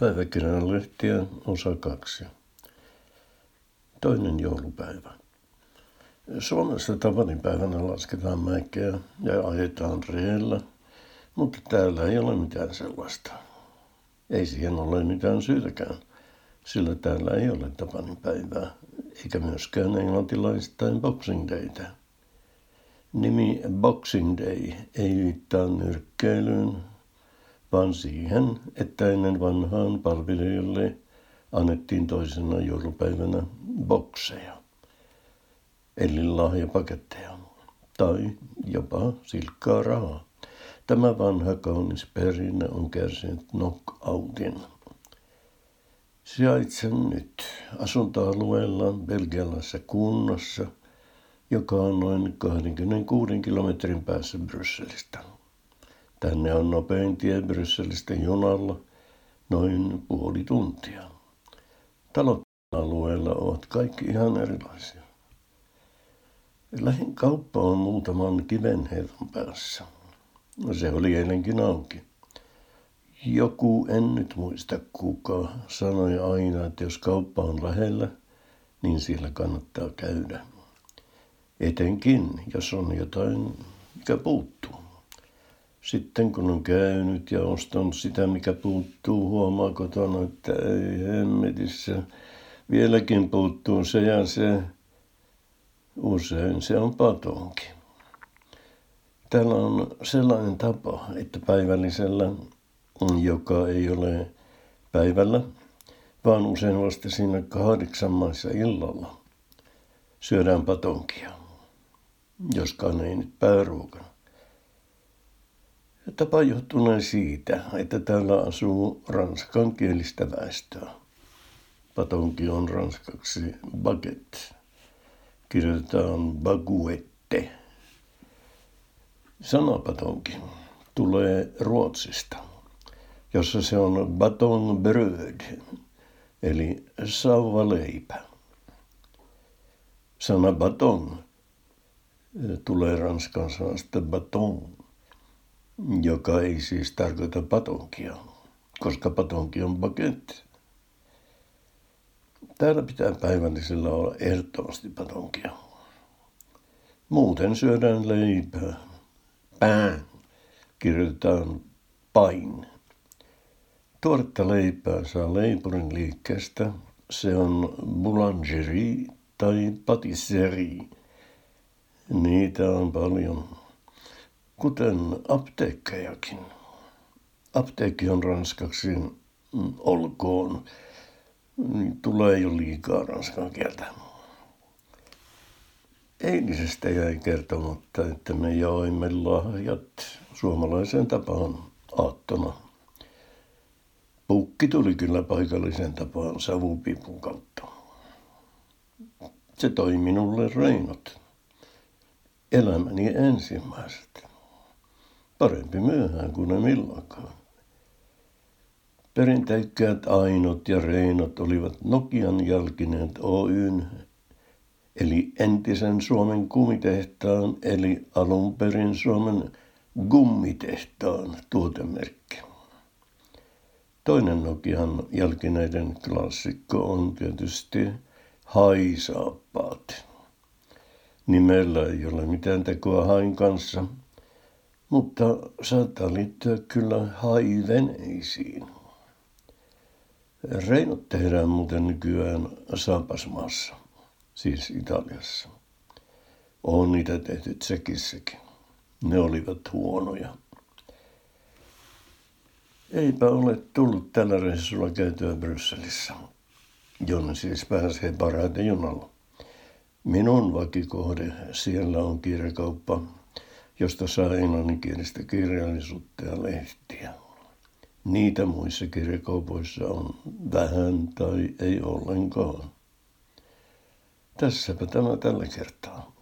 Päiväkirjan lehtiä osa kaksi. Toinen joulupäivä. Suomessa päivänä lasketaan mäkeä ja ajetaan reellä, mutta täällä ei ole mitään sellaista. Ei siihen ole mitään syytäkään, sillä täällä ei ole päivää, eikä myöskään englantilaistain Boxing Daytä. Nimi Boxing Day ei viittaa nyrkkeilyyn, vaan siihen, että ennen vanhaan palvelijoille annettiin toisena joulupäivänä bokseja, eli lahjapaketteja, tai jopa silkkaa rahaa. Tämä vanha kaunis perinne on kärsinyt knockoutin. Sijaitsen nyt asuntoalueella belgialaisessa kunnassa, joka on noin 26 kilometrin päässä Brysselistä. Tänne on nopein tie Brysselistä junalla noin puoli tuntia. Talot alueella ovat kaikki ihan erilaisia. Lähin kauppa on muutaman kivenherran päässä. Se oli eilenkin auki. Joku, en nyt muista kuka, sanoi aina, että jos kauppa on lähellä, niin siellä kannattaa käydä. Etenkin, jos on jotain, mikä puuttuu. Sitten kun on käynyt ja ostanut sitä, mikä puuttuu, huomaa kotona, että ei hemmetissä, vieläkin puuttuu se ja se. Usein se on patonki. Täällä on sellainen tapa, että päivällisellä, joka ei ole päivällä, vaan usein vasta siinä kahdeksan maissa illalla, syödään patonkia, joskaan ei nyt pääruokana. Tapa johtuneen siitä, että täällä asuu ranskankielistä väestöä. Patonki on ranskaksi baguette. Kirjoitetaan baguette. Sana patonki tulee Ruotsista, jossa se on baton bröd, eli sauvaleipä. Sana baton tulee ranskan sanasta baton, joka ei siis tarkoita patonkia, koska patonki on baguette. Täällä pitää päivällisellä olla ehdottomasti patonkia. Muuten syödään leipää. Pään kirjoitetaan pain. Tuoretta leipää saa leipurin liikkeestä. Se on boulangerie tai patisserie. Niitä on paljon kuten apteekkejakin. Apteekki on ranskaksi mm, olkoon, niin tulee jo liikaa ranskan kieltä. Eilisestä jäi kertomatta, että me joimme lahjat suomalaisen tapaan aattona. Pukki tuli kyllä paikallisen tapaan savupipun kautta. Se toi minulle reinot. Elämäni ensimmäiset. Parempi myöhään kuin ei milloinkaan. Perinteikkäät Ainot ja Reinot olivat Nokian jalkineet Oyn, eli entisen Suomen kumitehtaan, eli alun perin Suomen gummitehtaan tuotemerkki. Toinen Nokian jalkineiden klassikko on tietysti haisaappaat. Nimellä ei ole mitään tekoa hain kanssa – mutta saattaa liittyä kyllä haiveneisiin. Reinot tehdään muuten nykyään Saapasmaassa, siis Italiassa. On niitä tehty Tsekissäkin. Ne olivat huonoja. Eipä ole tullut tällä reissulla käytyä Brysselissä, jonne siis pääsee parhaiten junalla. Minun vakikohde siellä on kirjakauppa josta saa englanninkielistä kirjallisuutta ja lehtiä. Niitä muissa kirjakaupoissa on vähän tai ei ollenkaan. Tässäpä tämä tällä kertaa.